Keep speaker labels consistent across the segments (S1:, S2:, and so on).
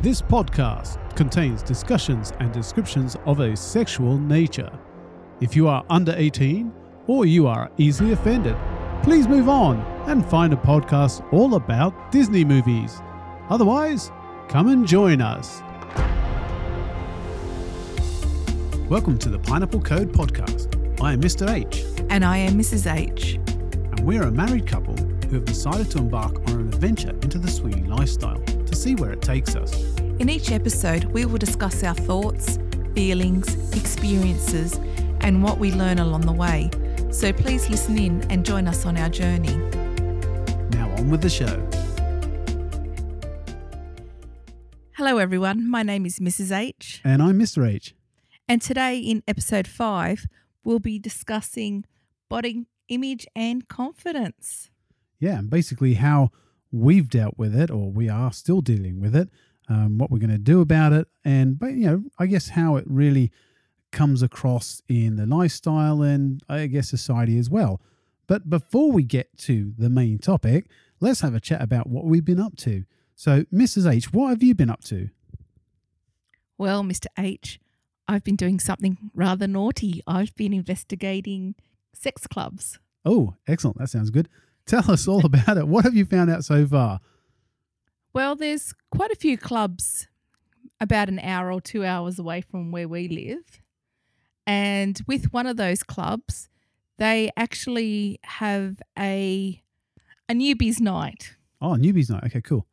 S1: This podcast contains discussions and descriptions of a sexual nature. If you are under 18 or you are easily offended, please move on and find a podcast all about Disney movies. Otherwise, come and join us. Welcome to the Pineapple Code podcast. I am Mr. H,
S2: And I am Mrs. H.
S1: and we're a married couple who have decided to embark on an adventure into the Sweeney lifestyle to see where it takes us.
S2: In each episode, we will discuss our thoughts, feelings, experiences, and what we learn along the way. So please listen in and join us on our journey.
S1: Now, on with the show.
S2: Hello, everyone. My name is Mrs. H.
S1: And I'm Mr. H.
S2: And today, in episode five, we'll be discussing body image and confidence.
S1: Yeah, and basically how we've dealt with it, or we are still dealing with it, um, what we're going to do about it, and but you know, I guess how it really comes across in the lifestyle and I guess society as well. But before we get to the main topic, let's have a chat about what we've been up to. So, Mrs. H, what have you been up to?
S2: Well, Mr. H, I've been doing something rather naughty. I've been investigating sex clubs.
S1: Oh, excellent. That sounds good. Tell us all about it. What have you found out so far?
S2: Well, there's quite a few clubs about an hour or two hours away from where we live. And with one of those clubs, they actually have a a newbies night.
S1: Oh, newbies night. Okay, cool.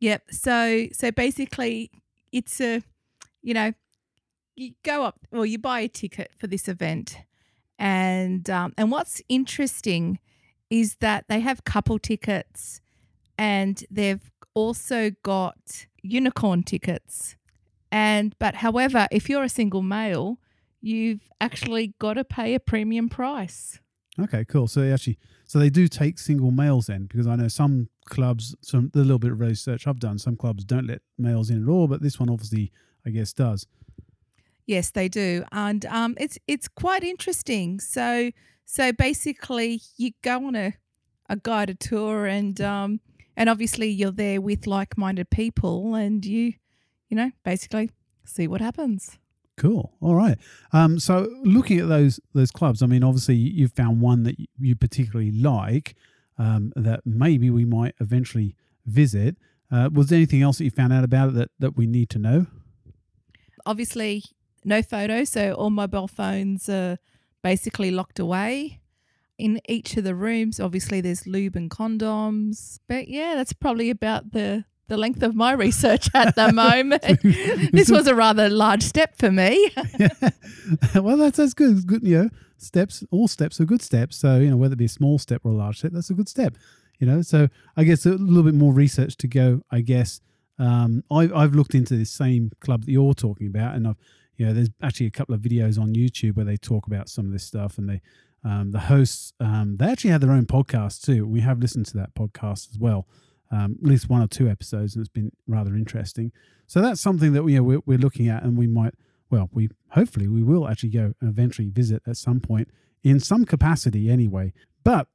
S2: Yep. So so basically it's a you know, you go up or you buy a ticket for this event. And um, and what's interesting is that they have couple tickets and they've also got unicorn tickets. And but however, if you're a single male, you've actually got to pay a premium price.
S1: Okay, cool. So they actually, so they do take single males then, because I know some clubs, some the little bit of research I've done, some clubs don't let males in at all, but this one obviously, I guess, does.
S2: Yes, they do, and um, it's it's quite interesting. So so basically, you go on a, a guided tour, and um, and obviously you're there with like minded people, and you you know basically see what happens.
S1: Cool. All right. Um, so looking at those those clubs, I mean, obviously you've found one that you particularly like um, that maybe we might eventually visit. Uh, was there anything else that you found out about it that, that we need to know?
S2: Obviously, no photos, so all mobile phones are basically locked away. In each of the rooms, obviously, there's lube and condoms. But yeah, that's probably about the the length of my research at the moment. this was a rather large step for me.
S1: well, that's that's good. Good, you know. Steps, all steps are good steps. So you know, whether it be a small step or a large step, that's a good step. You know, so I guess a little bit more research to go. I guess um, I've I've looked into this same club that you're talking about, and I've you know, there's actually a couple of videos on YouTube where they talk about some of this stuff, and they um, the hosts um, they actually have their own podcast too. We have listened to that podcast as well um, at least one or two episodes, and it's been rather interesting. So that's something that you know, we're, we're looking at, and we might, well, we hopefully we will actually go and eventually visit at some point in some capacity anyway. But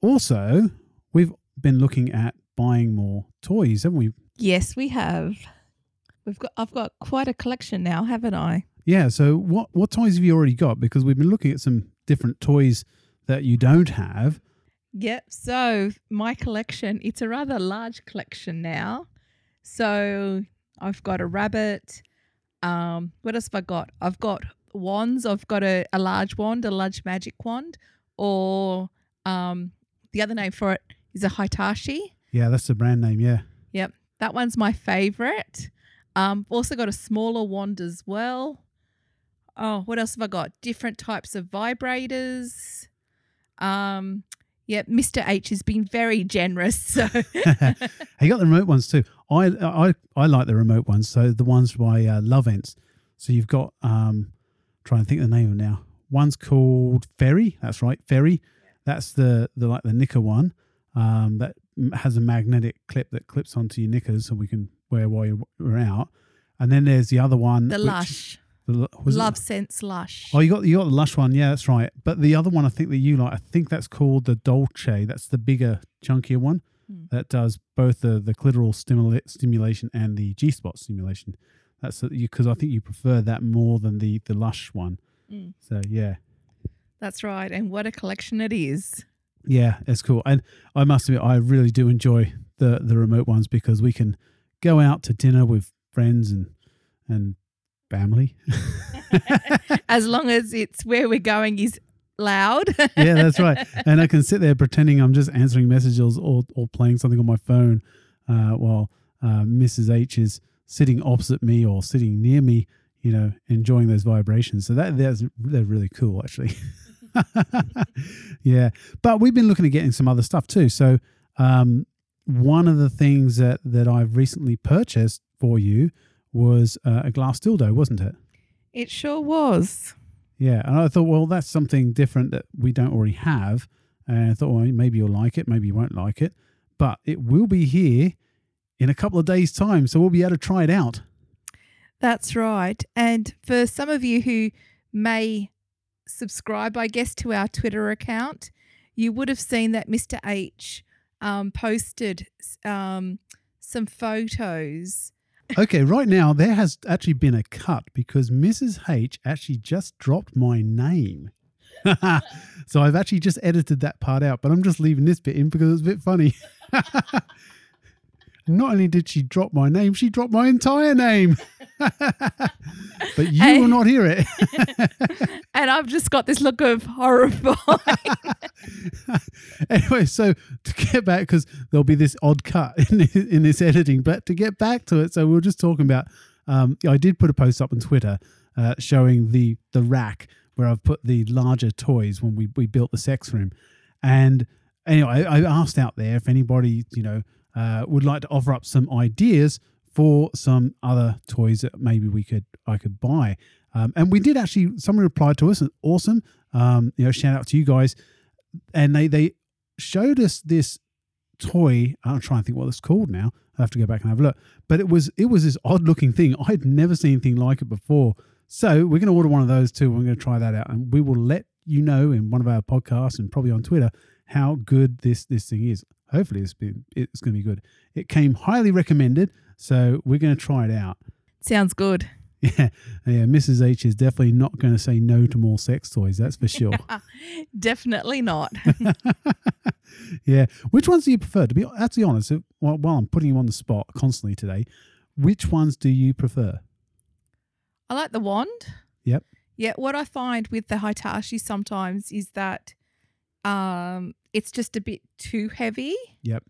S1: also, we've been looking at buying more toys, haven't we?
S2: yes, we have. We've got. I've got quite a collection now, haven't I?
S1: Yeah. So what what toys have you already got? Because we've been looking at some different toys that you don't have.
S2: Yep. So my collection, it's a rather large collection now. So I've got a rabbit. Um, what else have I got? I've got wands. I've got a, a large wand, a large magic wand, or um, the other name for it is a Hitachi.
S1: Yeah, that's the brand name. Yeah.
S2: Yep. That one's my favorite. Um, also got a smaller wand as well. Oh, what else have I got? Different types of vibrators. Um, yeah, Mr. H has been very generous. So
S1: he got the remote ones too. I I I like the remote ones. So the ones by uh, Lovense. So you've got um, trying to think of the name of now. One's called Ferri. That's right, Ferri. That's the the like the knicker one. Um, that has a magnetic clip that clips onto your knickers, so we can wear while you're out. And then there's the other one,
S2: the
S1: which-
S2: Lush,
S1: the was it-
S2: Love Sense Lush.
S1: Oh, you got you got the Lush one, yeah, that's right. But the other one, I think that you like, I think that's called the Dolce. That's the bigger, chunkier one.
S2: Hmm.
S1: that does both the the clitoral stimula- stimulation and the G spot stimulation. That's because I think you prefer that more than the the Lush one.
S2: Mm.
S1: So yeah,
S2: That's right. And what a collection it is.
S1: yeah, it's cool. And I must admit, I really do enjoy the the remote ones because we can go out to dinner with friends and and family.
S2: as long as it's where we're going is loud.
S1: yeah, that's right. And I can sit there pretending I'm just answering messages or, or playing something on my phone uh, while uh, Mrs. H is sitting opposite me or sitting near me, you know, enjoying those vibrations. So that that's they're really cool, actually. yeah, but we've been looking at getting some other stuff too. So um, one of the things that that I've recently purchased for you was uh, a glass dildo, wasn't it?
S2: It sure was.
S1: Yeah, and I thought, well, that's something different that we don't already have. And I thought, well, maybe you'll like it, maybe you won't like it, but it will be here in a couple of days' time, so we'll be able to try it out.
S2: That's right. And for some of you who may subscribe, I guess, to our Twitter account, you would have seen that Mr. H um, posted um, some photos.
S1: Okay, right now there has actually been a cut because Mrs. H actually just dropped my name. so I've actually just edited that part out, but I'm just leaving this bit in because it's a bit funny. Not only did she drop my name, she dropped my entire name. but you
S2: Hey.
S1: will not hear it.
S2: and I've just got this look of horrified.
S1: anyway, so to get back, because there'll be this odd cut in this, in this editing, but to get back to it, so we are just talking about. Um, I did put a post up on Twitter uh, showing the the rack where I've put the larger toys when we we built the sex room, and anyway, I, I asked out there if anybody you know uh, would like to offer up some ideas for some other toys that maybe we could I could buy. Um, and we did actually. Someone replied to us. Awesome. Um, you know, shout out to you guys. And they they showed us this toy. I'm trying to think what it's called now. I have to go back and have a look. But it was it was this odd looking thing. I'd never seen anything like it before. So we're going to order one of those too. We're going to try that out, and we will let you know in one of our podcasts and probably on Twitter how good this this thing is. Hopefully, it's been it's going to be good. It came highly recommended, so we're going to try it out.
S2: Sounds good.
S1: Yeah, yeah. Mrs. H is definitely not going to say no to more sex toys. That's for sure.
S2: Definitely not.
S1: yeah. Which ones do you prefer? To be actually honest, while, while I'm putting you on the spot constantly today, which ones do you prefer?
S2: I like the wand.
S1: Yep.
S2: Yeah, what I find with the Hitachi sometimes is that um, it's just a bit too heavy.
S1: Yep.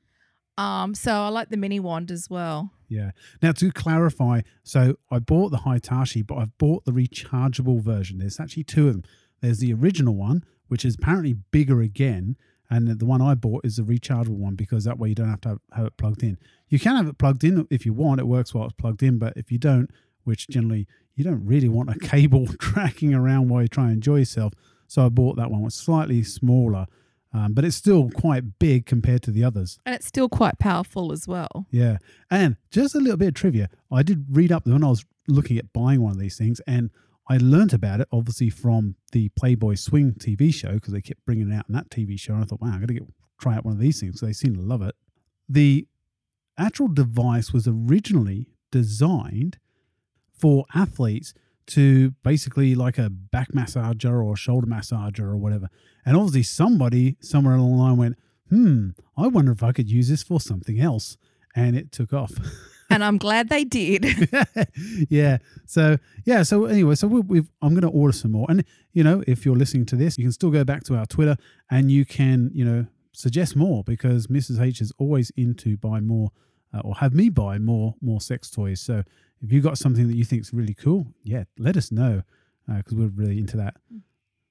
S2: Um, so I like the mini wand as well.
S1: Yeah. Now to clarify, so I bought the Hitachi, but I've bought the rechargeable version. There's actually two of them. There's the original one, which is apparently bigger again, and the one I bought is the rechargeable one because that way you don't have to have, have it plugged in. You can have it plugged in if you want. It works while it's plugged in, but if you don't, which generally you don't really want a cable tracking around while you try and enjoy yourself. So I bought that one. It's slightly smaller, um, but it's still quite big compared to the others.
S2: And it's still quite powerful as well.
S1: Yeah. And just a little bit of trivia. I did read up when I was looking at buying one of these things, and I learnt about it obviously from the Playboy Swing TV show because they kept bringing it out in that TV show. And I thought, wow, I'm going to get try out one of these things. So they seem to love it. The actual device was originally designed for athletes to basically like a back massager or shoulder massager or whatever. And obviously somebody somewhere along the line went, hmm, I wonder if I could use this for something else. And it took off.
S2: And I'm glad they did.
S1: yeah. So yeah. So anyway, so we, we've I'm going to order some more, and you know, if you're listening to this, you can still go back to our Twitter and you can you know suggest more because Mrs H is always into buy more uh, or have me buy more more sex toys. So if you got something that you think is really cool, yeah, let us know because we're really into that.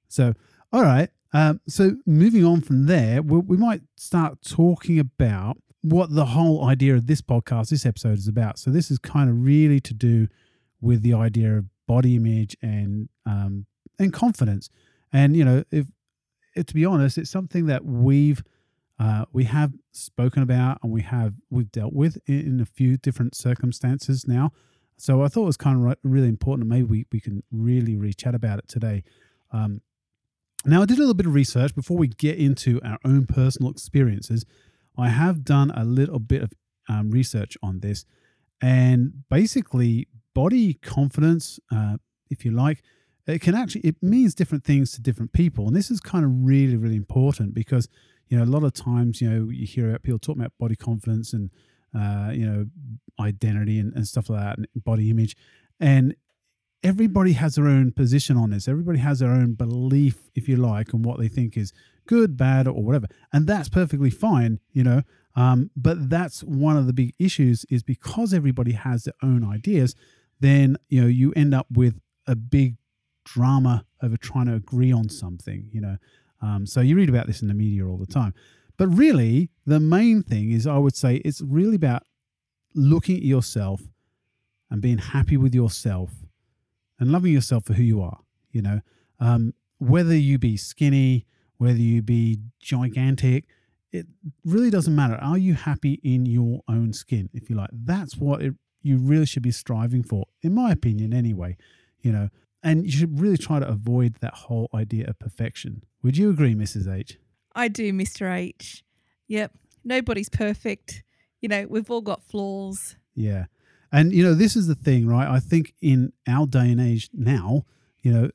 S1: So all right. Um, so moving on from there, we, we might start talking about what the whole idea of this podcast, this episode is about. So this is kind of really to do with the idea of body image and um, and confidence. And you know, if, if to be honest, it's something that we've uh, we have spoken about and we have we've dealt with in, in a few different circumstances now. So I thought it was kind of really important. Maybe we, we can really really chat about it today. Um, now I did a little bit of research before we get into our own personal experiences. I have done a little bit of um, research on this, and basically, body confidence, uh, if you like, it can actually it means different things to different people, and this is kind of really really important because you know a lot of times you know you hear about people talking about body confidence and uh, you know identity and, and stuff like that and body image, and everybody has their own position on this. Everybody has their own belief, if you like, on what they think is good, bad, or whatever, and that's perfectly fine, you know. Um, but that's one of the big issues is because everybody has their own ideas, then you know you end up with a big drama over trying to agree on something, you know. Um, so you read about this in the media all the time. But really, the main thing is, I would say, it's really about looking at yourself and being happy with yourself and loving yourself for who you are. You know, um, whether you be skinny, whether you be gigantic, it really doesn't matter. Are you happy in your own skin, if you like? That's what it, you really should be striving for, in my opinion, anyway. You know, and you should really try to avoid that whole idea of perfection. Would you agree, Mrs. H?
S2: I do, Mr. H. Yep. Nobody's perfect. You know, we've all got flaws.
S1: Yeah. And, you know, this is the thing, right? I think in our day and age now, you know,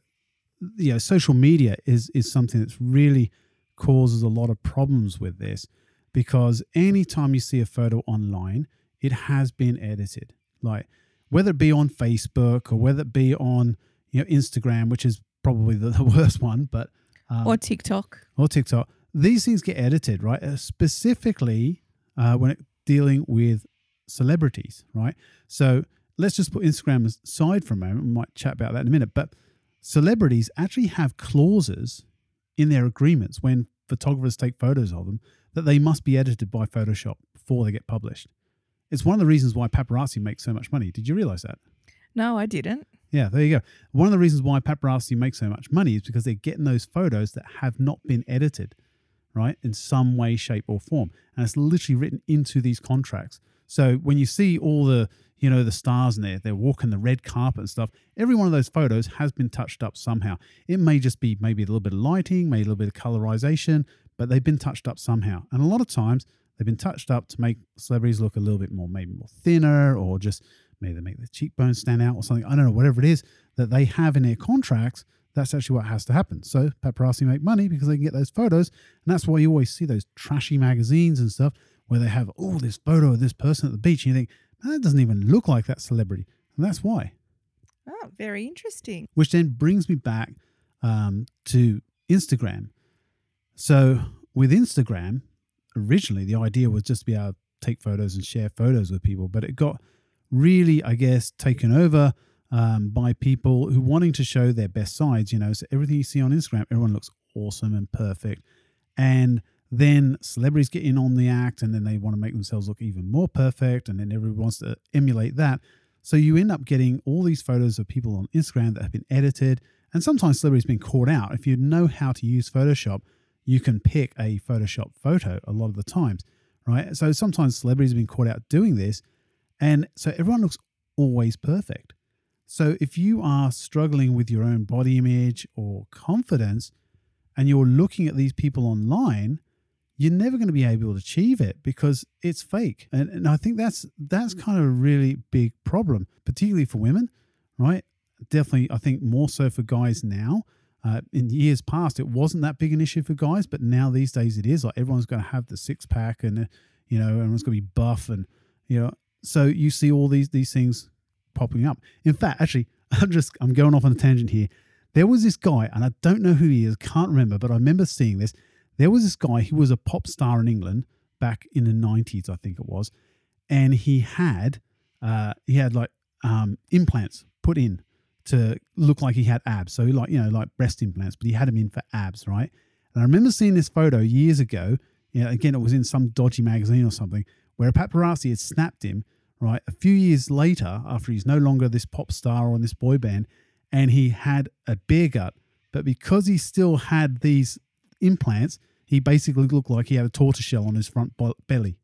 S1: you know, social media is is something that's really causes a lot of problems with this because anytime you see a photo online, it has been edited. Like whether it be on Facebook or whether it be on you know Instagram, which is probably the, the worst one, but
S2: um, or TikTok
S1: or TikTok, these things get edited, right? Uh, specifically uh, when it, dealing with celebrities, right? So let's just put Instagram aside for a moment. We might chat about that in a minute, but celebrities actually have clauses in their agreements when photographers take photos of them that they must be edited by Photoshop before they get published. It's one of the reasons why paparazzi make so much money. Did you realize that?
S2: No, I didn't.
S1: Yeah, there you go. One of the reasons why paparazzi make so much money is because they're getting those photos that have not been edited, right, in some way, shape, or form. And it's literally written into these contracts. So when you see all the, you know, the stars in there, they're walking the red carpet and stuff, every one of those photos has been touched up somehow. It may just be maybe a little bit of lighting, maybe a little bit of colorization, but they've been touched up somehow. And a lot of times they've been touched up to make celebrities look a little bit more, maybe more thinner or just maybe they make their cheekbones stand out or something. I don't know, whatever it is that they have in their contracts, that's actually what has to happen. So paparazzi make money because they can get those photos. And that's why you always see those trashy magazines and stuff where they have, oh, this photo of this person at the beach. And you think, that doesn't even look like that celebrity. And that's why.
S2: Oh, very interesting.
S1: Which then brings me back um, to Instagram. So with Instagram, originally the idea was just to be able to take photos and share photos with people, but it got really, I guess, taken over um, by people who wanting to show their best sides. You know, so everything you see on Instagram, everyone looks awesome and perfect, and then celebrities get in on the act, and then they want to make themselves look even more perfect, and then everyone wants to emulate that. So you end up getting all these photos of people on Instagram that have been edited, and sometimes celebrities been caught out. If you know how to use Photoshop, you can pick a Photoshop photo a lot of the times, right? So sometimes celebrities have been caught out doing this, and so everyone looks always perfect. So if you are struggling with your own body image or confidence and you're looking at these people online, you're never going to be able to achieve it because it's fake. And, and I think that's that's kind of a really big problem, particularly for women, right? Definitely, I think more so for guys now. Uh, in years past, it wasn't that big an issue for guys, but now these days it is. Like everyone's going to have the six pack, and you know, everyone's going to be buff, and you know, so you see all these these things popping up. In fact, actually, I'm just I'm going off on a tangent here. There was this guy, and I don't know who he is, can't remember, but I remember seeing this. There was this guy, he was a pop star in England back in the 90s, I think it was, and he had uh, he had like um, implants put in to look like he had abs. So like you know like breast implants, but he had them in for abs, right? And I remember seeing this photo years ago. Know, again, it was in some dodgy magazine or something, where a paparazzi had snapped him, right, a few years later, after he's no longer this pop star or in this boy band, and he had a beer gut. But because he still had these implants, he basically looked like he had a tortoiseshell on his front bo- belly.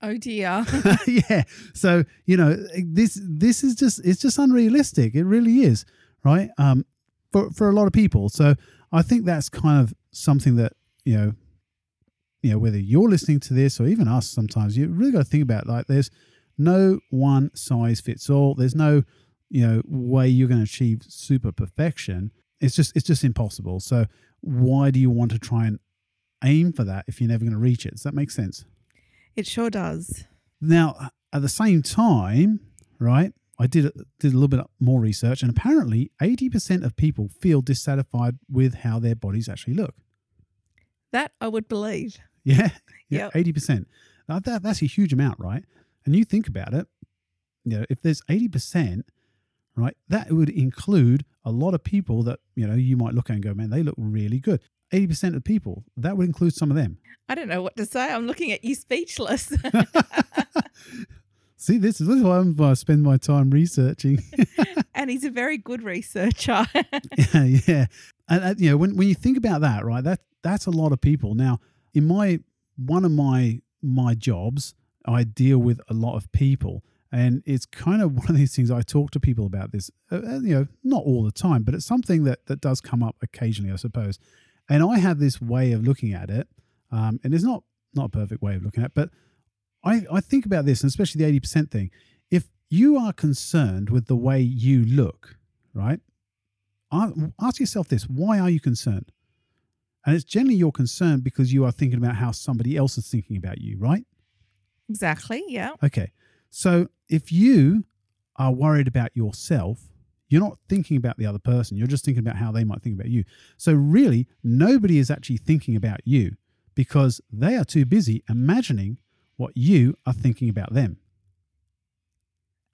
S2: Oh dear.
S1: yeah. So, you know, this this is just it's just unrealistic. It really is, right? Um for for a lot of people. So, I think that's kind of something that, you know, you know, whether you're listening to this or even us sometimes, you really got to think about like there's no one size fits all. There's no, you know, way you're going to achieve super perfection. It's just it's just impossible. So why do you want to try and aim for that if you're never going to reach it? Does that make sense?
S2: It sure does.
S1: Now, at the same time, right? I did a, did a little bit more research, and apparently, eighty percent of people feel dissatisfied with how their bodies actually look.
S2: That I would believe.
S1: Yeah, yeah, eighty percent. That that's a huge amount, right? And you think about it, you know, if there's eighty percent, right, that would include a lot of people that you know you might look at and go, man, they look really good. Eighty percent of people that would include some of them.
S2: I don't know what to say. I'm looking at you speechless.
S1: See, this is, this is why I'm, I spend my time researching.
S2: and he's a very good researcher.
S1: yeah, yeah. And uh, you know, when when you think about that, right? That that's a lot of people. Now, in my one of my my jobs, I deal with a lot of people, and it's kind of one of these things. I talk to people about this. Uh, uh, you know, not all the time, but it's something that that does come up occasionally, I suppose. And I have this way of looking at it, um, and it's not not a perfect way of looking at, it, but I I think about this, and especially the eighty percent thing. If you are concerned with the way you look, right? ask yourself this why are you concerned and it's generally your concern because you are thinking about how somebody else is thinking about you right
S2: exactly. Yeah.
S1: okay so if you are worried about yourself you're not thinking about the other person you're just thinking about how they might think about you so really nobody is actually thinking about you because they are too busy imagining what you are thinking about them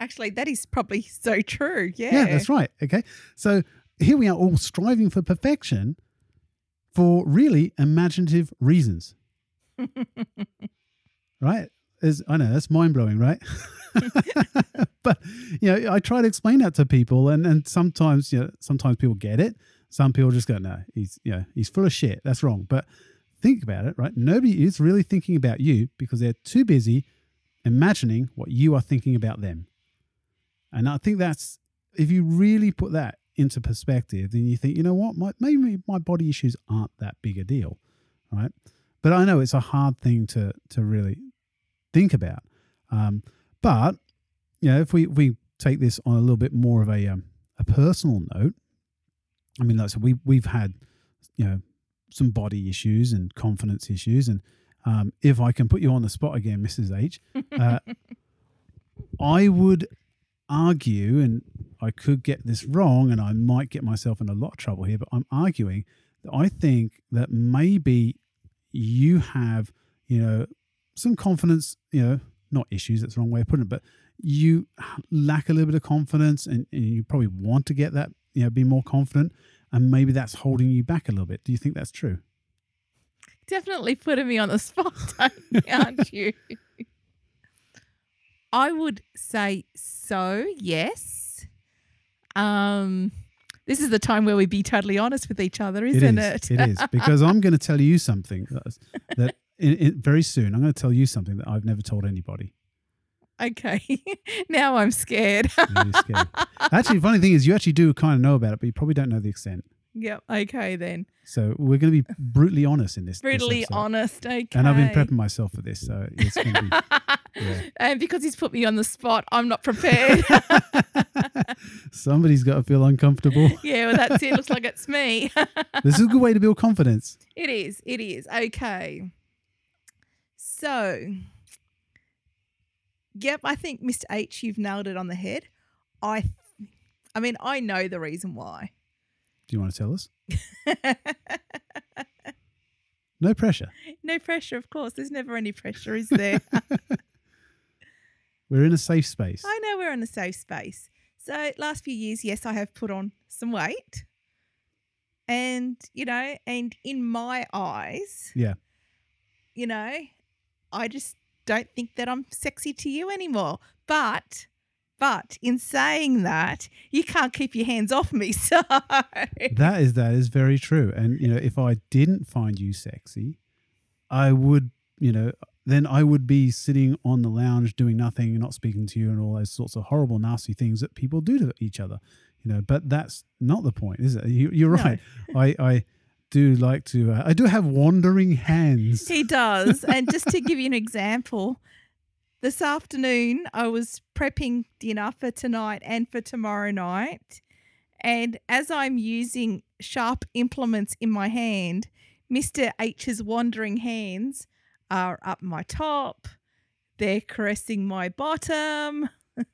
S2: Actually, that is probably so true. Yeah.
S1: Yeah, that's right. Okay. So here we are all striving for perfection for really imaginative reasons. right? Is I know that's mind blowing, right? but you know, I try to explain that to people and, and sometimes, you know, sometimes people get it. Some people just go, No, he's you know, he's full of shit. That's wrong. But think about it, right? Nobody is really thinking about you because they're too busy imagining what you are thinking about them. And I think that's if you really put that into perspective, then you think, you know what, my, maybe my body issues aren't that big a deal, right? But I know it's a hard thing to to really think about. Um, but you know, if we we take this on a little bit more of a um, a personal note, I mean, like so we we've had you know some body issues and confidence issues, and um, if I can put you on the spot again, Mrs. H, uh, I would argue, and I could get this wrong, and I might get myself in a lot of trouble here, but I'm arguing that I think that maybe you have, you know, some confidence, you know, not issues, that's the wrong way of putting it, but you lack a little bit of confidence and, and you probably want to get that, you know, be more confident. And maybe that's holding you back a little bit. Do you think that's true?
S2: Definitely putting me on the spot, aren't you? I would say so, yes. Um, this is the time where we be totally honest with each other, isn't
S1: it
S2: it?
S1: is. It is because I'm going to tell you something that, that in, in, very soon I'm going to tell you something that I've never told anybody.
S2: okay. now I'm scared.
S1: Scared. actually, the funny thing is, you actually do kind of know about it, but you probably don't know the extent.
S2: yep. Okay, then.
S1: So we're going to be brutally honest in this. this
S2: Brutally
S1: episode.
S2: honest. Okay.
S1: And I've been prepping myself for this, so it's going to be. Yeah.
S2: and because he's put me on the spot, I'm not prepared.
S1: Somebody's got to feel uncomfortable.
S2: yeah, well, that's it. Looks like it's me.
S1: This is a good way to build confidence.
S2: It is. It is. Okay. So, yep, I think Mr. H, you've nailed it on the head. I, I mean, I know the reason why.
S1: Do you want to tell us? No pressure.
S2: no pressure, of course. There's never any pressure, is there?
S1: We're in a safe space.
S2: I know we're in a safe space. So, last few years, yes, I have put on some weight. And, you know, and in my eyes,
S1: Yeah.
S2: you know, I just don't think that I'm sexy to you anymore. But, but in saying that, you can't keep your hands off me. So,
S1: That is that is very true. And you know, if I didn't find you sexy, I would, you know, then I would be sitting on the lounge doing nothing and not speaking to you and all those sorts of horrible, nasty things that people do to each other. You know, but that's not the point, is it? You, you're
S2: No.
S1: right. I, I do like to. Uh, I do have wandering hands.
S2: He does. and just to give you an example, this afternoon I was prepping dinner for tonight and for tomorrow night. And as I'm using sharp implements in my hand, Mr. H's wandering hands are up my top. They're caressing my bottom.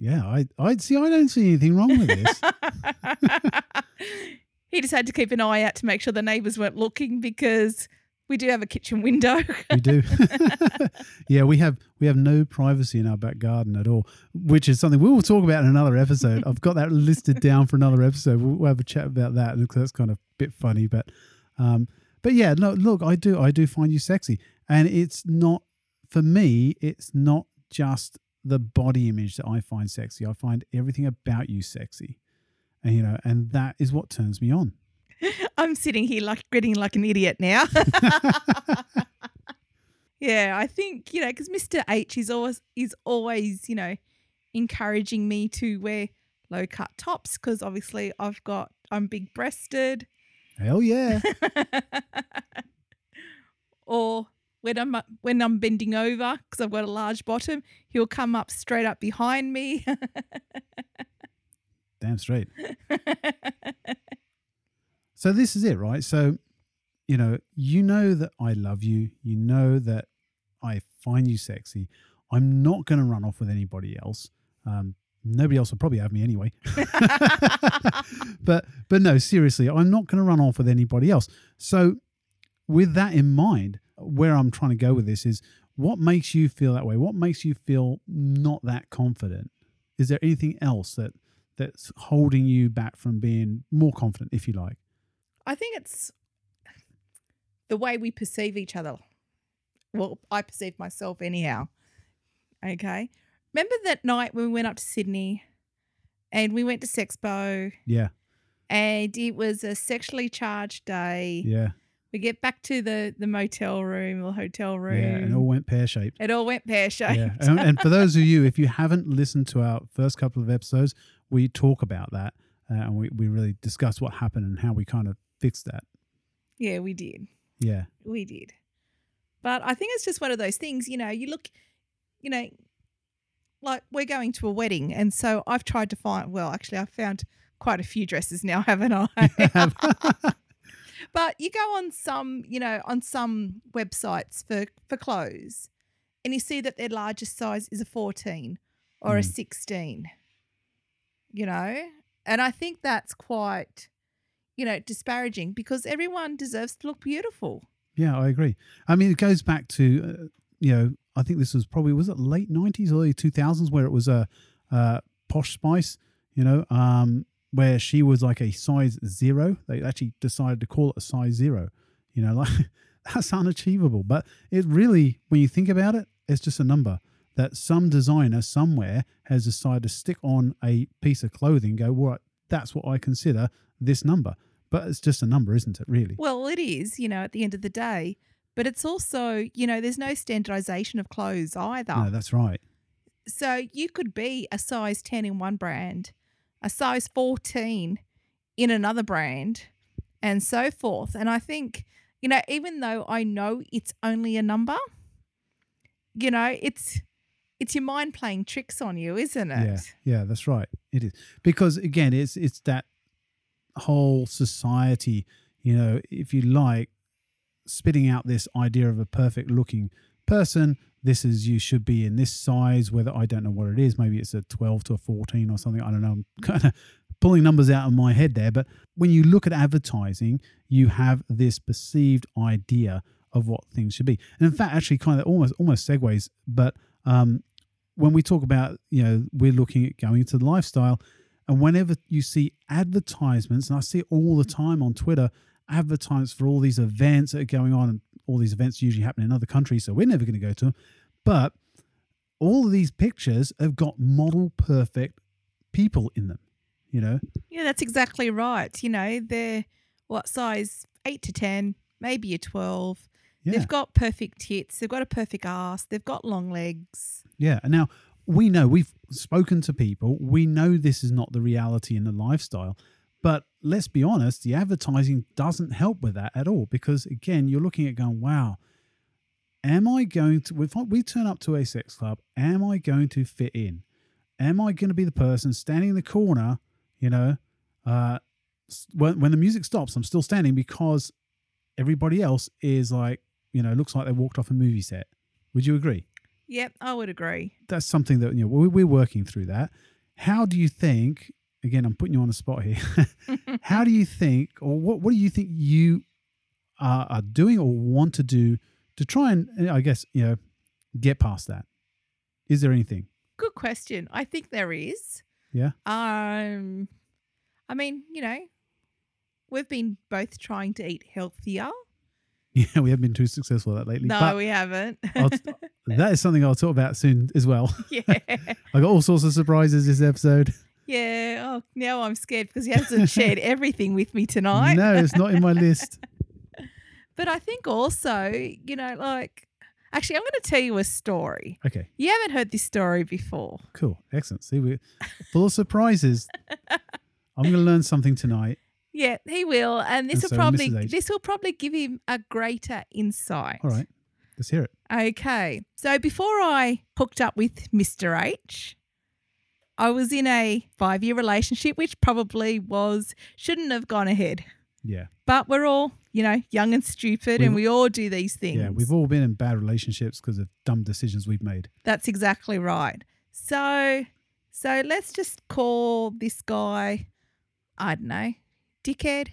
S1: Yeah, I, I see. I don't see anything wrong with this.
S2: he just had to keep an eye out to make sure the neighbours weren't looking because we do have a kitchen window.
S1: we do. yeah, we have we have no privacy in our back garden at all, which is something we will talk about in another episode. I've got that listed down for another episode. We'll, we'll have a chat about that because that's kind of a bit funny, but um, but yeah, no, look, I do I do find you sexy, and it's not for me. It's not just the body image that I find sexy. I find everything about you sexy, and you know, and that is what turns me on.
S2: I'm sitting here like grinning like an idiot now. yeah, I think you know because Mr. H is always is always you know encouraging me to wear low cut tops because obviously I've got I'm big breasted.
S1: Hell yeah!
S2: or when I'm when I'm bending over because I've got a large bottom, he'll come up straight up behind me.
S1: Damn straight. So this is it, right? So, you know, you know that I love you. You know that I find you sexy. I'm not going to run off with anybody else. Um, nobody else will probably have me anyway. but but no, seriously, I'm not going to run off with anybody else. So, with that in mind, where I'm trying to go with this is what makes you feel that way? What makes you feel not that confident? Is there anything else that that's holding you back from being more confident, if you like?
S2: I think it's the way we perceive each other. Well, I perceive myself anyhow. Okay. Remember that night when we went up to Sydney and we went to Sexpo
S1: Yeah,
S2: and it was a sexually charged day.
S1: yeah,
S2: We get back to the, the motel room or hotel room.
S1: yeah, and it all went pear shaped.
S2: it all went pear shaped.
S1: Yeah, and, and for those of you, if you haven't listened to our first couple of episodes, we talk about that uh, and we, we really discuss what happened and how we kind of fixed that.
S2: yeah, we did.
S1: Yeah,
S2: We did. But I think it's just one of those things, you know, you look, you know, like we're going to a wedding. And so I've tried to find, well, actually, I've found quite a few dresses now, haven't I? but you go on some, you know, on some websites for, for clothes and you see that their largest size is a 14 or a
S1: Mm.
S2: 16, you know? And I think that's quite, you know, disparaging because everyone deserves to look beautiful.
S1: yeah, I agree. I mean, it goes back to, uh, you know, I think this was probably, was it late 90s, early 2000s, where it was a, uh Posh Spice, you know, um, where she was like a size zero. They actually decided to call it a size zero. You know, like that's unachievable. But it really, when you think about it, it's just a number that some designer somewhere has decided to stick on a piece of clothing and go, well, right, that's what I consider this number. But it's just a number, isn't it, really?
S2: Well, it is, you know, at the end of the day. But it's also, you know, there's no standardization of clothes either.
S1: No, that's right.
S2: So you could be a size 10 in one brand, a size 14 in another brand, and so forth. And I think, you know, even though I know it's only a number, you know, it's it's your mind playing tricks on you, isn't it?
S1: Yeah, yeah, that's right. It is because again, it's it's that whole society. You know, if you like, spitting out this idea of a perfect looking person. This is you should be in this size. Whether I don't know what it is, maybe it's a twelve to a fourteen or something. I don't know. I'm kind of pulling numbers out of my head there. But when you look at advertising, you have this perceived idea of what things should be. And in fact, actually, kind of almost almost segues. But um, when we talk about, you know, we're looking at going into the lifestyle, and whenever you see advertisements, and I see it all the time on Twitter, advertisements for all these events that are going on, and all these events usually happen in other countries, so we're never going to go to them. But all of these pictures have got model perfect people in them, you know?
S2: Yeah, that's exactly right. You know, they're what size eight to 10, maybe a 12.
S1: Yeah.
S2: They've got perfect tits. They've got a perfect ass. They've got long legs.
S1: Yeah. And now we know we've spoken to people. We know this is not the reality in the lifestyle, But let's be honest, the advertising doesn't help with that at all because again, you're looking at going, wow, am I going to if I- we turn up to a sex club, am I going to fit in? Am I going to be the person standing in the corner, you know, uh, when, when the music stops, I'm still standing because everybody else is like, you know, looks like they walked off a movie set. Would you agree?
S2: Yep, I would agree.
S1: That's something that, you know, we're, we're working through that. How do you think, again, I'm putting you on the spot here. How do you think, or what, what do you think you are, are doing or want to do to try and, I guess, you know, get past that? Is there anything?
S2: Good question. I think there is.
S1: Yeah.
S2: Um, I mean, you know, we've been both trying to eat healthier.
S1: Yeah, we haven't been too successful at that lately.
S2: No,
S1: but
S2: we haven't.
S1: That is something I'll talk about soon as well.
S2: yeah.
S1: I got all sorts of surprises this episode.
S2: Yeah. Oh, now I'm scared because he hasn't shared everything with me tonight.
S1: No, it's not in my list.
S2: But I think also, you know, like, actually, I'm going to tell you a story.
S1: Okay,
S2: You haven't heard this story before.
S1: cool, excellent. See, we're full of surprises. I'm going to learn something tonight.
S2: Yeah, he will, and
S1: And
S2: this will
S1: so
S2: probably
S1: Mrs. H.
S2: this will probably give him a greater insight.
S1: All right, let's hear it.
S2: Okay. So before I hooked up with Mr. H, I was in a five year relationship, which probably was, shouldn't have gone ahead.
S1: Yeah,
S2: But we're all, you know, young and stupid and
S1: We've-
S2: we all do these things.
S1: yeah. We've all been in bad relationships because of dumb decisions we've made.
S2: That's exactly right. So, so let's just call this guy, I don't know, dickhead,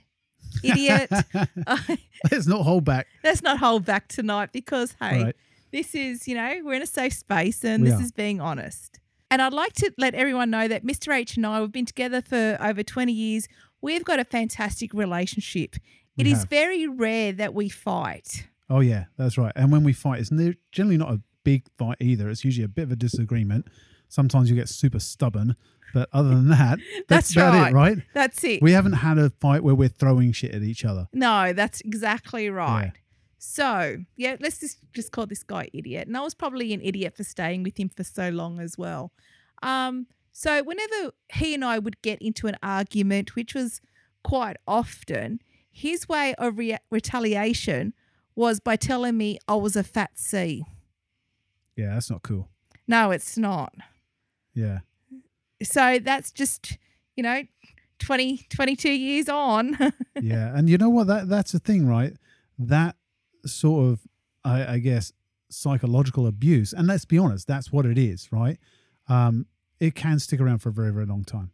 S2: idiot.
S1: let's not hold back.
S2: let's not hold back tonight because, hey,
S1: right.
S2: this is, you know, we're in a safe space and
S1: We
S2: this
S1: are.
S2: is being honest. And I'd like to let everyone know that Mr. H and I, we've been together for over 20 years. We've got a fantastic relationship. It
S1: We
S2: is
S1: have.
S2: very rare that we fight.
S1: Oh yeah, that's right. And when we fight, it's generally not a big fight either. It's usually a bit of a disagreement. Sometimes you get super stubborn, but other than that, that's,
S2: That's
S1: about
S2: right.
S1: it, right?
S2: That's it.
S1: We haven't had a fight where we're throwing shit at each other.
S2: no, that's exactly right. So, yeah, let's just, just call this guy idiot. And I was probably an idiot for staying with him for so long as well. Um, so, whenever he and I would get into an argument, which was quite often, his way of re- retaliation was by telling me I was a fat C.
S1: Yeah, that's not cool.
S2: No, it's not.
S1: Yeah.
S2: So, that's just, you know, 20, 22 years on.
S1: yeah, and you know what? That that's the thing, right? That sort of, I, I guess, psychological abuse, and let's be honest, that's what it is, right? Um, it can stick around for a very, very long time,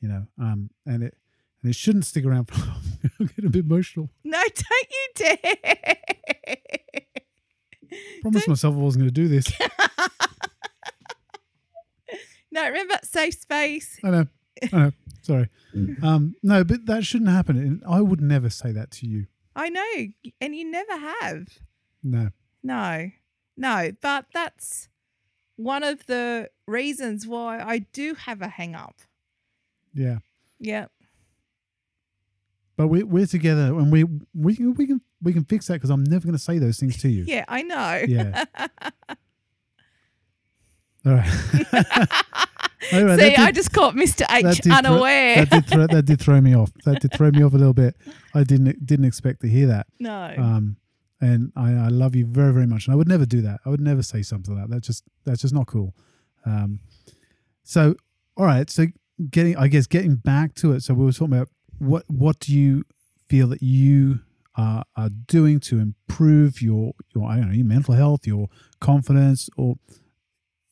S1: you know, um, and it and it shouldn't stick around. For, I'm getting a bit emotional.
S2: no, don't you dare.
S1: Promised myself I wasn't going to do this.
S2: No, remember safe space.
S1: I know, I know. Sorry. Um, no, but that shouldn't happen. And I would never say that to you.
S2: I know, and you never have.
S1: No.
S2: No, no, but that's one of the reasons why I do have a hang up.
S1: Yeah.
S2: Yeah,
S1: But we we're together, and we we can we can we can fix that because I'm never going to say those things to you.
S2: yeah, I know.
S1: Yeah. All right. All right,
S2: See,
S1: that
S2: I
S1: did-
S2: just caught Mr. H
S1: throw-
S2: unaware.
S1: that did throw, that did throw me off. That did throw me off a little bit. I didn't didn't expect to hear that.
S2: no.
S1: Um, and I, I love you very very much, and I would never do that. I would never say something like that. That's just that's just not cool. Um, so all right, so getting I guess getting back to it. So we were talking about what what do you feel that you are, are doing to improve your your I don't know your mental health, your confidence, or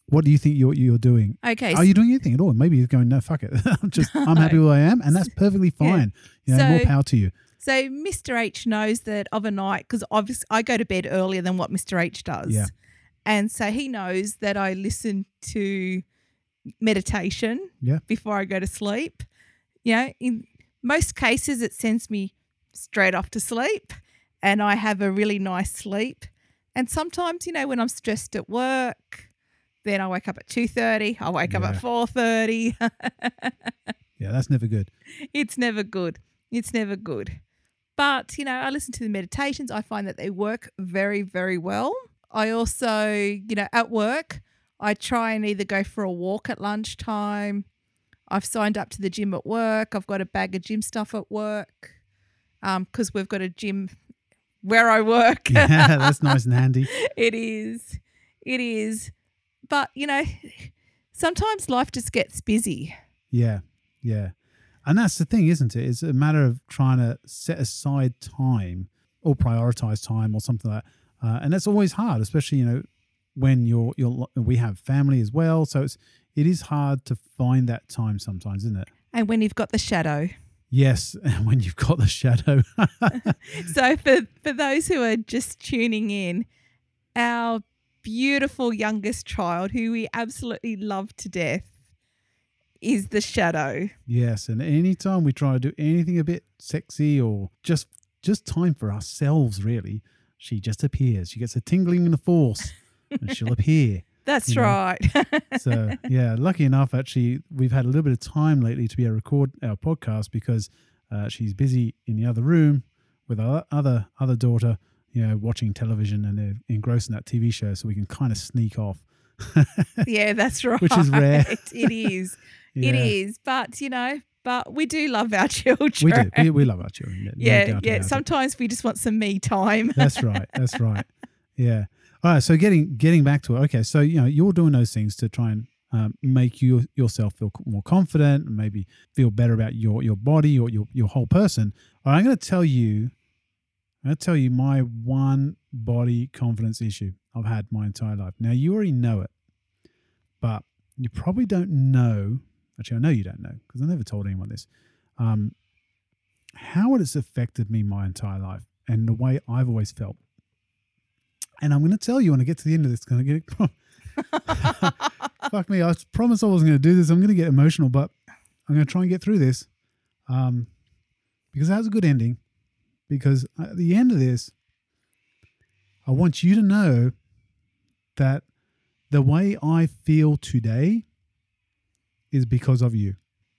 S1: what do you think you're you're doing?
S2: okay.
S1: Are you doing anything at all? Maybe you're going no fuck it. I'm just I'm happy where I am, and that's perfectly
S2: Yeah.
S1: fine. You know, more power to you.
S2: So Mr. H knows that of a night because obviously I go to bed earlier than what Mr. H does.
S1: Yeah.
S2: And so he knows that I listen to meditation
S1: Yeah.
S2: before I go to sleep. You know, in most cases it sends me straight off to sleep and I have a really nice sleep. And sometimes, you know, when I'm stressed at work, then I wake up at 2:30, I wake up at 4:30.
S1: Yeah, that's never good.
S2: it's never good. It's never good. But, you know, I listen to the meditations. I find that they work very, very well. I also, you know, at work, I try and either go for a walk at lunchtime. I've signed up to the gym at work. I've got a bag of gym stuff at work um, because we've got a gym where I work.
S1: yeah, that's nice and handy.
S2: it is. It is. But, you know, sometimes life just gets busy.
S1: Yeah, yeah. And that's the thing, isn't it? It's a matter of trying to set aside time or prioritize time or something like that. Uh, and that's always hard, especially, you know, when you're, you're, we have family as well. So it's, it is hard to find that time sometimes, isn't it?
S2: And when you've got the shadow.
S1: Yes, when you've got the shadow.
S2: so for for those who are just tuning in, our beautiful youngest child, who we absolutely love to death, is the shadow.
S1: Yes, and anytime we try to do anything a bit sexy or just just time for ourselves, really, she just appears. She gets a tingling in the force, and she'll appear.
S2: That's right.
S1: so yeah, lucky enough, actually, we've had a little bit of time lately to be able to record our podcast because uh, she's busy in the other room with our other other daughter, you know, watching television and they're engrossed in that TV show, so we can kind of sneak off.
S2: yeah, that's right.
S1: Which is rare.
S2: it is. yeah. It is. But you know, but we do love our children.
S1: We do. We, we love our children.
S2: No yeah, yeah. Sometimes it. we just want some me time.
S1: That's right. That's right. Yeah. All right. So getting getting back to it. Okay. So you know you're doing those things to try and um, make you yourself feel more confident, and maybe feel better about your your body or your your whole person. All right, I'm going to tell you. Going to tell you my one body confidence issue I've had my entire life. Now you already know it, but you probably don't know. Actually, I know you don't know because I never told anyone this. Um, how it has affected me my entire life and the way I've always felt. And I'm going to tell you when I get to the end of this, going to get fuck me. I promised I wasn't going to do this. I'm going to get emotional, but I'm going to try and get through this um, because it has a good ending. Because at the end of this, I want you to know that the way I feel today is because of you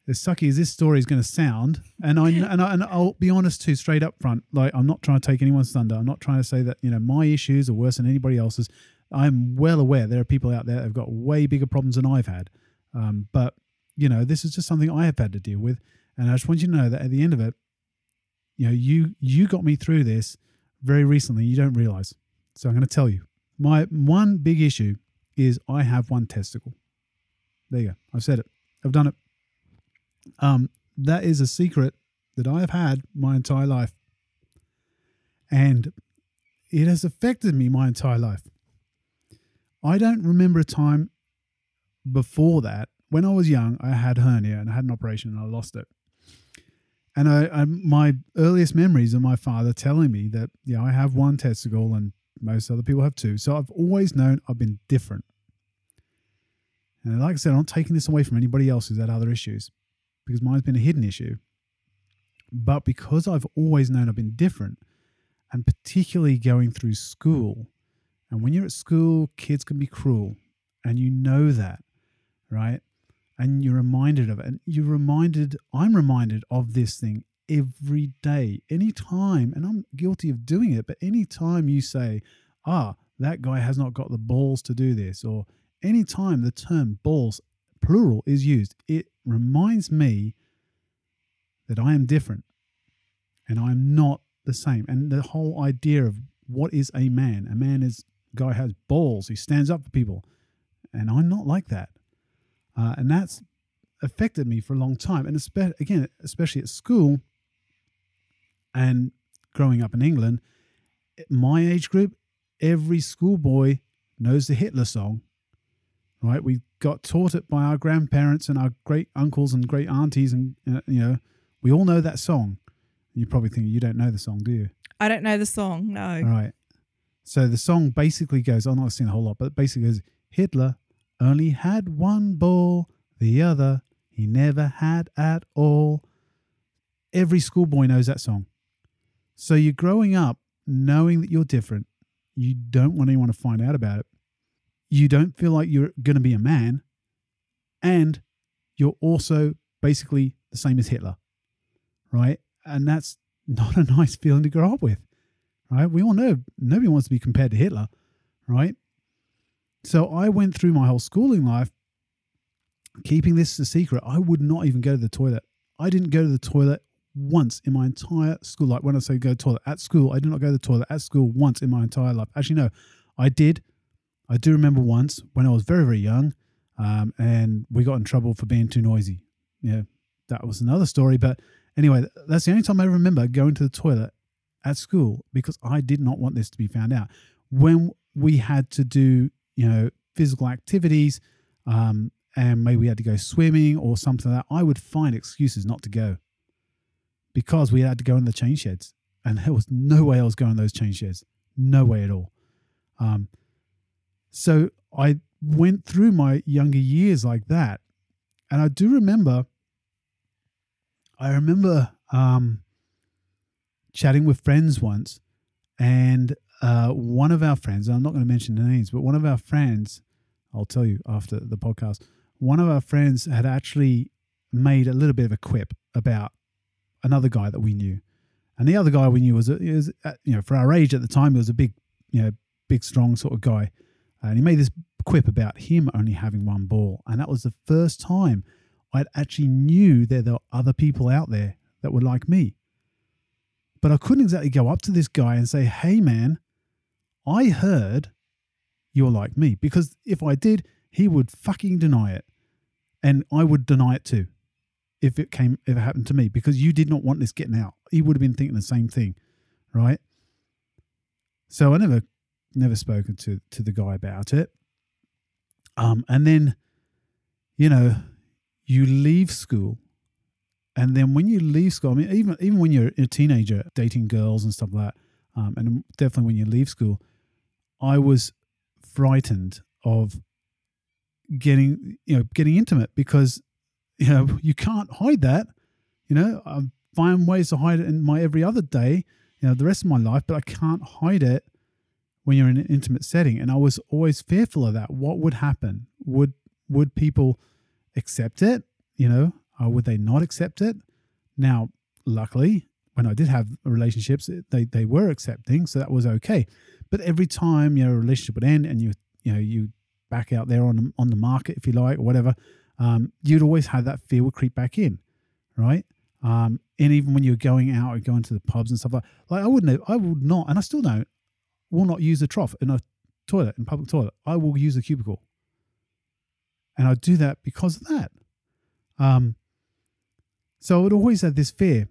S1: as sucky as this story is going to sound, and I and, I, and I'll be honest too, straight up front, like I'm not trying to take anyone's thunder. I'm not trying to say that you know my issues are worse than anybody else's. I'm well aware there are people out there that have got way bigger problems than I've had, um, but you know this is just something I have had to deal with, and I just want you to know that at the end of it, you know you you got me through this very recently. You don't realize, so I'm going to tell you. My one big issue is I have one testicle. There you go. I've said it. I've done it. Um, that is a secret that I have had my entire life. And it has affected me my entire life. I don't remember a time before that. When I was young, I had hernia and I had an operation and I lost it. And I, I, my earliest memories of my father telling me that, yeah, I have one testicle and most other people have two. So I've always known I've been different. And like I said, I'm not taking this away from anybody else who's had other issues because mine's been a hidden issue. But because I've always known I've been different, and particularly going through school, and when you're at school, kids can be cruel, and you know that, right? And you're reminded of it. And you're reminded, I'm reminded of this thing every day, anytime, and I'm guilty of doing it, but anytime you say, ah, that guy has not got the balls to do this, or anytime the term balls plural is used, it reminds me that I am different and I'm not the same. And the whole idea of what is a man? A man is guy has balls, he stands up for people. And I'm not like that. Uh, and that's affected me for a long time. And espe- again, especially at school and growing up in England, my age group, every schoolboy knows the Hitler song right? We got taught it by our grandparents and our great uncles and great aunties, and uh, you know, we all know that song. You probably think you don't know the song, do you?
S2: I don't know the song. No.
S1: All right. So the song basically goes. I'm not seeing a whole lot, but basically goes. Hitler only had one ball, the other he never had at all. Every schoolboy knows that song. So you're growing up knowing that you're different. You don't want anyone to find out about it you don't feel like you're going to be a man, and you're also basically the same as Hitler, right? And that's not a nice feeling to grow up with, right? We all know nobody wants to be compared to Hitler, right? So I went through my whole schooling life keeping this a secret, I would not even go to the toilet. I didn't go to the toilet once in my entire school. Like when I say go to toilet at school, I did not go to the toilet at school once in my entire life. Actually, no, I did. I do remember once when I was very, very young, um, and we got in trouble for being too noisy. Yeah, that was another story. But anyway, that's the only time I remember going to the toilet at school because I did not want this to be found out. When we had to do, you know, physical activities, um, and maybe we had to go swimming or something like that, I would find excuses not to go because we had to go in the change sheds. And there was no way I was going those change sheds. No way at all. Um, so I went through my younger years like that. And I do remember, I remember um, chatting with friends once, and uh, one of our friends, I'm not going to mention the names, but one of our friends, I'll tell you after the podcast, one of our friends had actually made a little bit of a quip about another guy that we knew. And the other guy we knew was, was uh, you know, for our age at the time, he was a big, you know, big, strong sort of guy. And he made this quip about him only having one ball. And that was the first time I'd actually knew that there were other people out there that were like me. But I couldn't exactly go up to this guy and say, hey, man, I heard you're like me. Because if I did, he would fucking deny it. And I would deny it too if it came if it happened to me because you did not want this getting out. He would have been thinking the same thing, right? So I never never spoken to to the guy about it. Um, and then, you know, you leave school, and then when you leave school, I mean, even even when you're a teenager dating girls and stuff like that, um, and definitely when you leave school, I was frightened of getting you know getting intimate because you know you can't hide that. You know i find ways to hide it in my every other day you know the rest of my life but i can't hide it when you're in an intimate setting. And i was always fearful of that. What would happen? Would would people accept it? You know or would they not accept it? Now luckily when i did have relationships they they were accepting so that was okay but every time your relationship would end and you you know you back out there on on the market if you like or whatever um, you'd always have that fear would creep back in, right? Um, and even when you're going out and going to the pubs and stuff like, like I wouldn't, I would not, and I still don't, will not use a trough in a toilet, in public toilet. I will use a cubicle, and I do that because of that. Um, so I would always have this fear,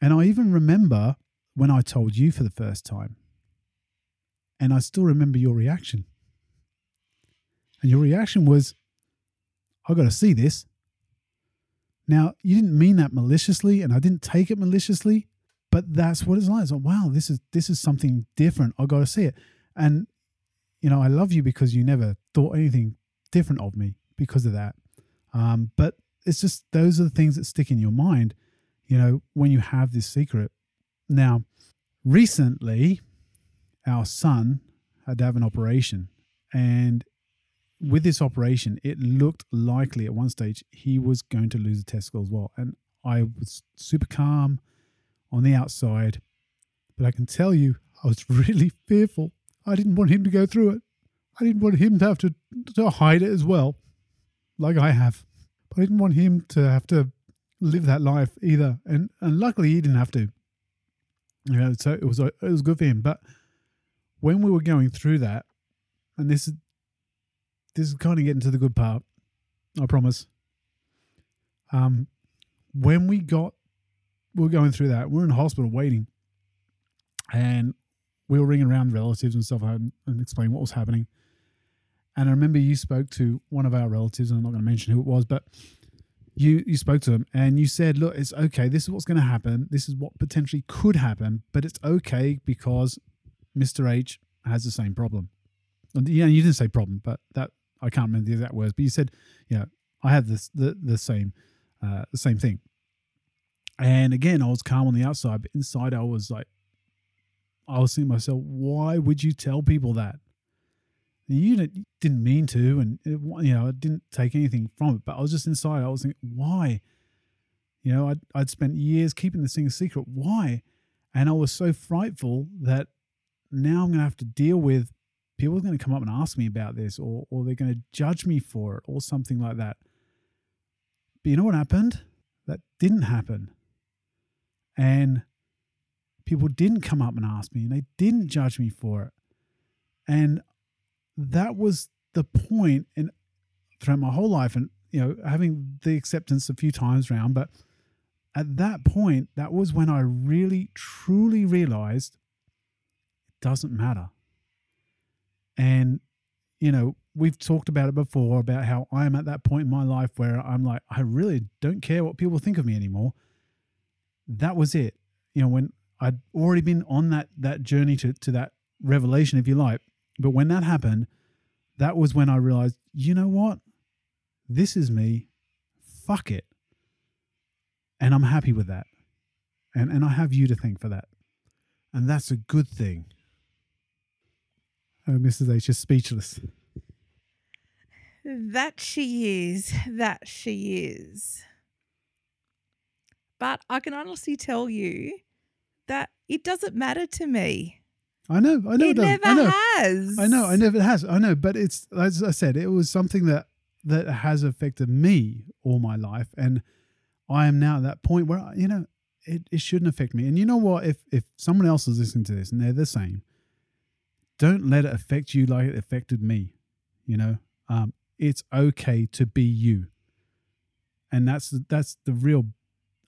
S1: and I even remember when I told you for the first time, and I still remember your reaction. And your reaction was, I got to see this. Now, you didn't mean that maliciously, and I didn't take it maliciously, but that's what it's like. It's like, wow, this is this is something different. I got to see it, and you know, I love you because you never thought anything different of me because of that. Um, but it's just those are the things that stick in your mind, you know, when you have this secret. Now, recently, our son had to have an operation, and with this operation, it looked likely at one stage he was going to lose a testicle as well. And I was super calm on the outside, but I can tell you, I was really fearful. I didn't want him to go through it. I didn't want him to have to, to hide it as well, like I have. But I didn't want him to have to live that life either. And and luckily he didn't have to. You know, so it was it was good for him. But when we were going through that, and this is this is kind of getting to the good part. I promise. Um, when we got, we are going through that. We are in hospital waiting, and we were ringing around relatives and stuff and, and explaining what was happening. And I remember you spoke to one of our relatives, and I'm not going to mention who it was, but you you spoke to him and you said, "Look, it's okay. This is what's going to happen. This is what potentially could happen, but it's okay because Mr. H has the same problem." And, yeah, you didn't say problem, but that I can't remember the exact words, but you said, you know, I have this the the same uh, the same thing. And again, I was calm on the outside, but inside I was like, I was thinking to myself, why would you tell people that? You didn't mean to, and it, you know, I didn't take anything from it, but I was just inside. I was thinking, why? You know, I'd, I'd spent years keeping this thing a secret. Why? And I was so frightful that now I'm going to have to deal with people are going to come up and ask me about this or, or they're going to judge me for it or something like that. But you know what happened? That didn't happen. And people didn't come up and ask me and they didn't judge me for it. And that was the point in throughout my whole life and you know having the acceptance a few times around but at that point that was when i really truly realized it doesn't matter. And you know we've talked about it before about how i am at that point in my life where i'm like i really don't care what people think of me anymore. That was it. You know when i'd already been on that that journey to to that revelation if you like but when that happened that was when I realized, you know what? This is me. Fuck it. And I'm happy with that. And and I have you to thank for that. And that's a good thing. Oh, Mrs. H is speechless.
S2: That she is. That she is. But I can honestly tell you that it doesn't matter to me.
S1: I know, I know,
S2: it,
S1: it
S2: never
S1: I know,
S2: has.
S1: I know, I never has. I know, but it's as I said, it was something that that has affected me all my life, and I am now at that point where you know it, it shouldn't affect me. And you know what? If if someone else is listening to this and they're the same, don't let it affect you like it affected me. You know, um, it's okay to be you, and that's that's the real,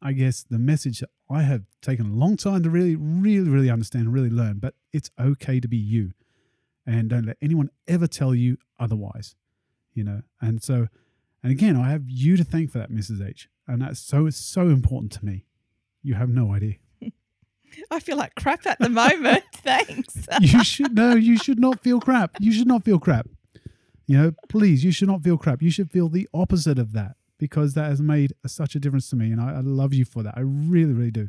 S1: I guess, the message that I have taken a long time to really, really, really understand and really learn. But it's okay to be you, and don't let anyone ever tell you otherwise. You know, and so, and again, I have you to thank for that, Mrs. H, and that's so so important to me. You have no idea.
S2: I feel like crap at the moment. Thanks.
S1: you should no, you should not feel crap. You should not feel crap. You know, please, you should not feel crap. You should feel the opposite of that because that has made a, such a difference to me, and I, I love you for that. I really, really do.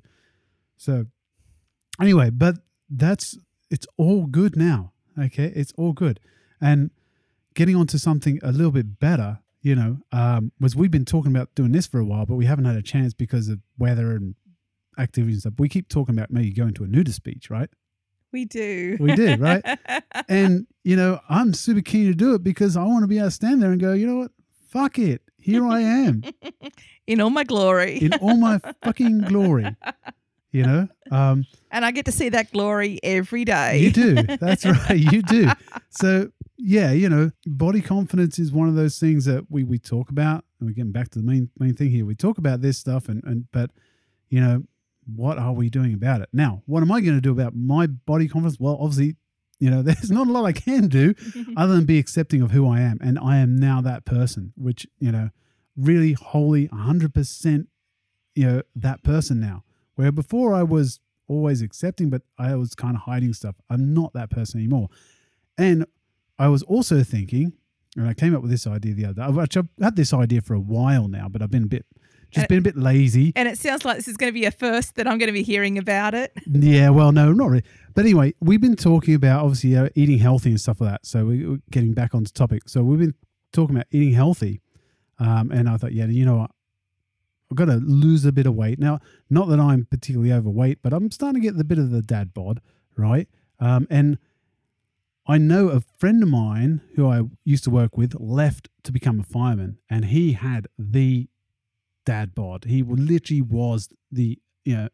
S1: So, anyway, but that's it's all good now. Okay, it's all good, and getting on to something a little bit better. You know, um, was we've been talking about doing this for a while, but we haven't had a chance because of weather and activities and stuff. We keep talking about maybe going to a nudist beach, right?
S2: We do.
S1: We do, right? and you know, I'm super keen to do it because I want to be able to stand there and go, you know what? Fuck it. Here I am
S2: In all my glory.
S1: in all my fucking glory. You know? Um,
S2: and I get to see that glory every day.
S1: you do. That's right. You do. So yeah, you know, body confidence is one of those things that we we talk about, and we're getting back to the main main thing here. We talk about this stuff, and and but you know, what are we doing about it now? What am I going to do about my body confidence? Well, obviously, you know, there's not a lot I can do other than be accepting of who I am, and I am now that person, which you know, really wholly, hundred percent, you know, that person now. Where before I was always accepting, but I was kind of hiding stuff. I'm not that person anymore, and I was also thinking, and I came up with this idea the other day. I've had this idea for a while now, but I've been a bit, just
S2: Uh,
S1: been a bit lazy.
S2: and it sounds like this is going to be a first that I'm going to be hearing about it.
S1: Yeah, well, no, not really. But anyway, we've been talking about obviously uh, eating healthy and stuff like that. So we- we're getting back onto topic. So we've been talking about eating healthy, um, and I thought, yeah, you know what, I've got to lose a bit of weight now. Not that I'm particularly overweight, but I'm starting to get the bit of the dad bod, right? Um, and I know a friend of mine who I used to work with left to become a fireman, and he had the dad bod. He literally was the you know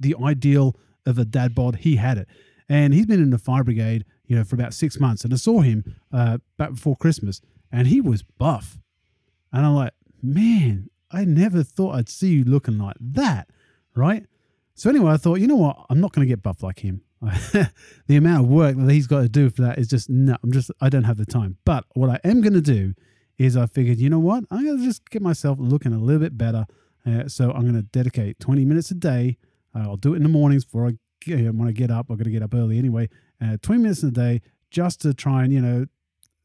S1: the ideal of a dad bod. He had it, and he's been in the fire brigade, you know, for about six months. And I saw him uh, back before Christmas, and he was buff, and I'm like, man, I never thought I'd see you looking like that, right? So anyway, I thought, you know what, I'm not going to get buff like him. the amount of work that he's got to do for that is just no. I'm just I don't have the time. But what I am going to do is I figured, you know what, I'm going to just get myself looking a little bit better. Uh, so I'm going to dedicate 20 minutes a day. Uh, I'll do it in the mornings before I get, when I get up. I'm going to get up early anyway. Uh, 20 minutes a day just to try and you know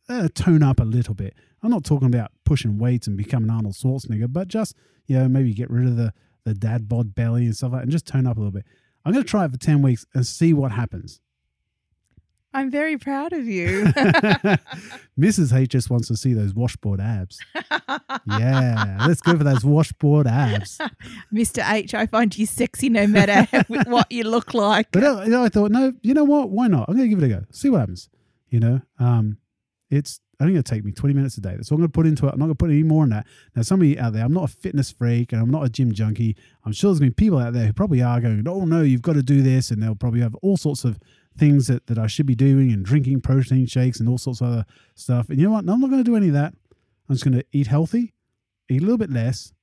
S1: uh, tone up a little bit. I'm not talking about pushing weights and becoming Arnold Schwarzenegger, but just you know maybe get rid of the the dad bod belly and stuff like that, and just tone up a little bit. I'm going to try it for 10 weeks and see what happens.
S2: I'm very proud of you.
S1: Mrs. H just wants to see those washboard abs. Yeah, let's go for those washboard abs.
S2: Mr. H, I find you sexy no matter what you look like.
S1: But uh, you know, I thought, no, you know what? Why not? I'm going to give it a go. See what happens. You know, um, it's only going to take me 20 minutes a day. That's all I'm going to put into it. I'm not going to put any more in that. Now, somebody out there, I'm not a fitness freak and I'm not a gym junkie. I'm sure there's going to be people out there who probably are going, oh, no, you've got to do this. And they'll probably have all sorts of things that, that I should be doing and drinking protein shakes and all sorts of other stuff. And you know what? No, I'm not going to do any of that. I'm just going to eat healthy, eat a little bit less,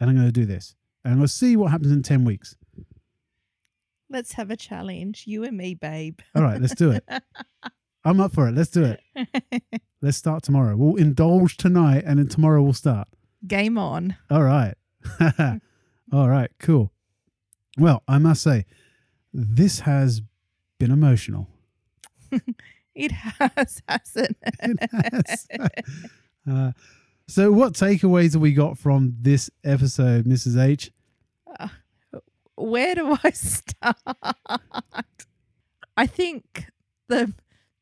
S1: and I'm going to do this. And I'm going to see what happens in 10 weeks.
S2: Let's have a challenge, you and me, babe.
S1: All right, let's do it. I'm up for it. Let's do it. Let's start tomorrow. We'll indulge tonight and then tomorrow we'll start.
S2: Game on.
S1: All right. All right, cool. Well, I must say, this has been emotional.
S2: It has, hasn't it?
S1: It has. uh, so, what takeaways have we got from this episode, Mrs. H?
S2: Where do I start? I think the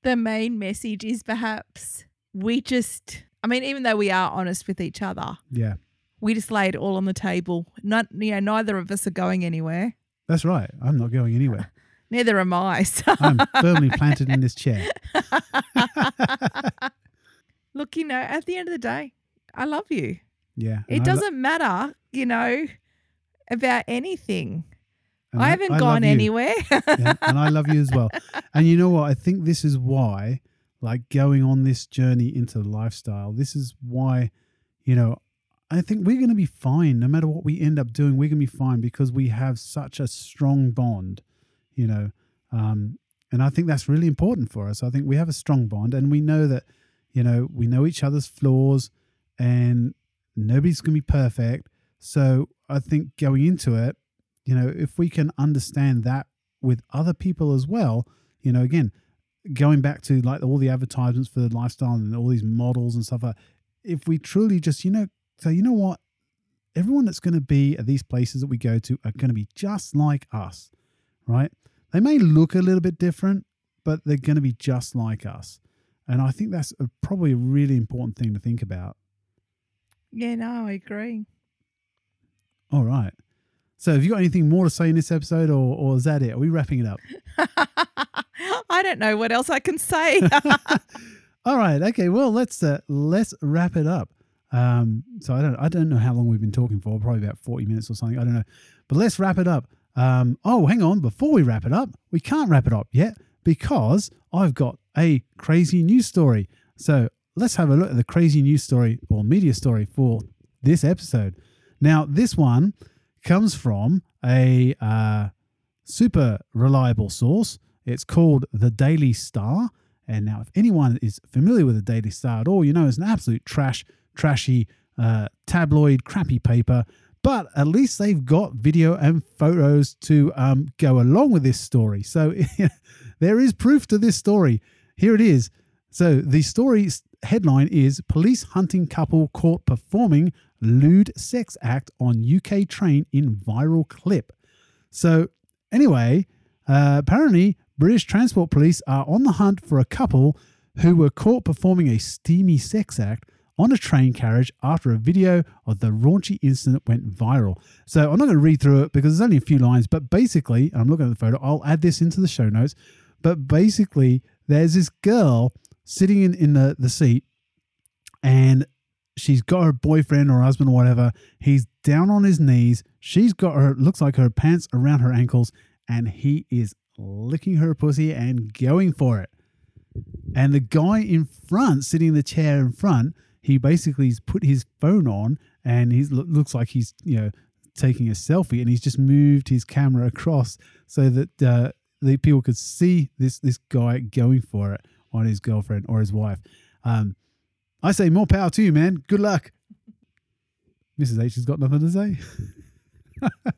S2: the main message is perhaps we just I mean, even though we are honest with each other,
S1: Yeah,
S2: we just lay it all on the table. Not you know, neither of us are going anywhere.
S1: that's right. I'm not going anywhere.
S2: Neither am I. So
S1: I'm firmly planted in this chair.
S2: look, you know, at the end of the day, I love you.
S1: Yeah.
S2: It
S1: I lo-
S2: doesn't matter, you know, about anything.
S1: and
S2: I haven't
S1: love
S2: gone anywhere.
S1: yeah, and I love you as well. And you know what? I think this is why, like going on this journey into lifestyle, this is why, you know, I think we're going to be fine no matter what we end up doing. We're going to be fine because we have such a strong bond, you know. Um, and I think that's really important for us. I think we have a strong bond and we know that, you know, we know each other's flaws and nobody's going to be perfect. So I think going into it, you know, if we can understand that with other people as well, you know, again, going back to like all the advertisements for the lifestyle and all these models and stuff like if we truly just, you know, say, you know what, everyone that's going to be at these places that we go to are going to be just like us, right? They may look a little bit different, but they're going to be just like us. And I think that's a, probably a really important thing to think about.
S2: yeah, no, I agree.
S1: All right. So, have you got anything more to say in this episode, or, or is that it? Are we wrapping it up?
S2: I don't know what else I can say.
S1: All right. Okay. Well, let's uh, let's wrap it up. Um, so I don't I don't know how long we've been talking for. Probably about forty minutes or something. I don't know. But let's wrap it up. Um, oh, hang on. Before we wrap it up, we can't wrap it up yet because I've got a crazy news story. So let's have a look at the crazy news story or media story for this episode. Now, this one comes from a uh, super reliable source. It's called the Daily Star. And now, if anyone is familiar with the Daily Star at all, you know it's an absolute trash, trashy, uh, tabloid, crappy paper. But at least they've got video and photos to um, go along with this story. So there is proof to this story. Here it is. So the story's headline is Police hunting couple caught performing lewd sex act on UK train in viral clip. So, anyway, uh, apparently, British Transport Police are on the hunt for a couple who were caught performing a steamy sex act on a train carriage after a video of the raunchy incident went viral. So, I'm not going to read through it because there's only a few lines, but basically, I'm looking at the photo, I'll add this into the show notes. But basically, there's this girl sitting in, in the, the seat and she's got her boyfriend or husband or whatever. He's down on his knees. She's got her, looks like her pants around her ankles, and he is licking her pussy and going for it. And the guy in front, sitting in the chair in front, he basically has put his phone on and he looks like he's, you know, taking a selfie and he's just moved his camera across so that uh, the people could see this this guy going for it on his girlfriend or his wife. Um, I say more power to you, man. Good luck. Mrs. H has got nothing to say.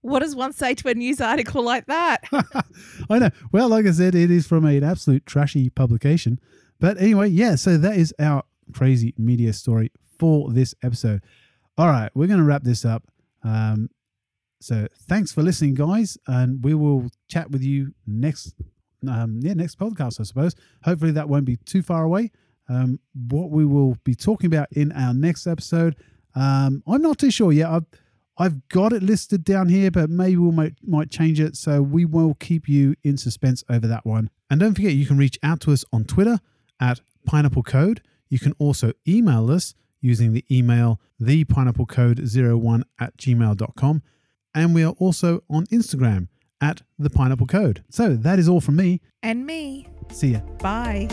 S2: what does one say to a news article like that?
S1: I know. Well, like I said, it is from an absolute trashy publication. But anyway, yeah, so that is our crazy media story for this episode. All right, we're going to wrap this up. Um, so thanks for listening, guys, and we will chat with you next, um, yeah, next podcast, I suppose. Hopefully, that won't be too far away. Um, what we will be talking about in our next episode, um, I'm not too sure yet. I've, I've got it listed down here, but maybe we might might change it. So we will keep you in suspense over that one. And don't forget, you can reach out to us on Twitter at Pineapple Code. You can also email us using the email thepineapplecode01 at gmail.com. And we are also on Instagram at the Pineapple Code. So that is all from me.
S2: And me.
S1: See ya.
S2: Bye.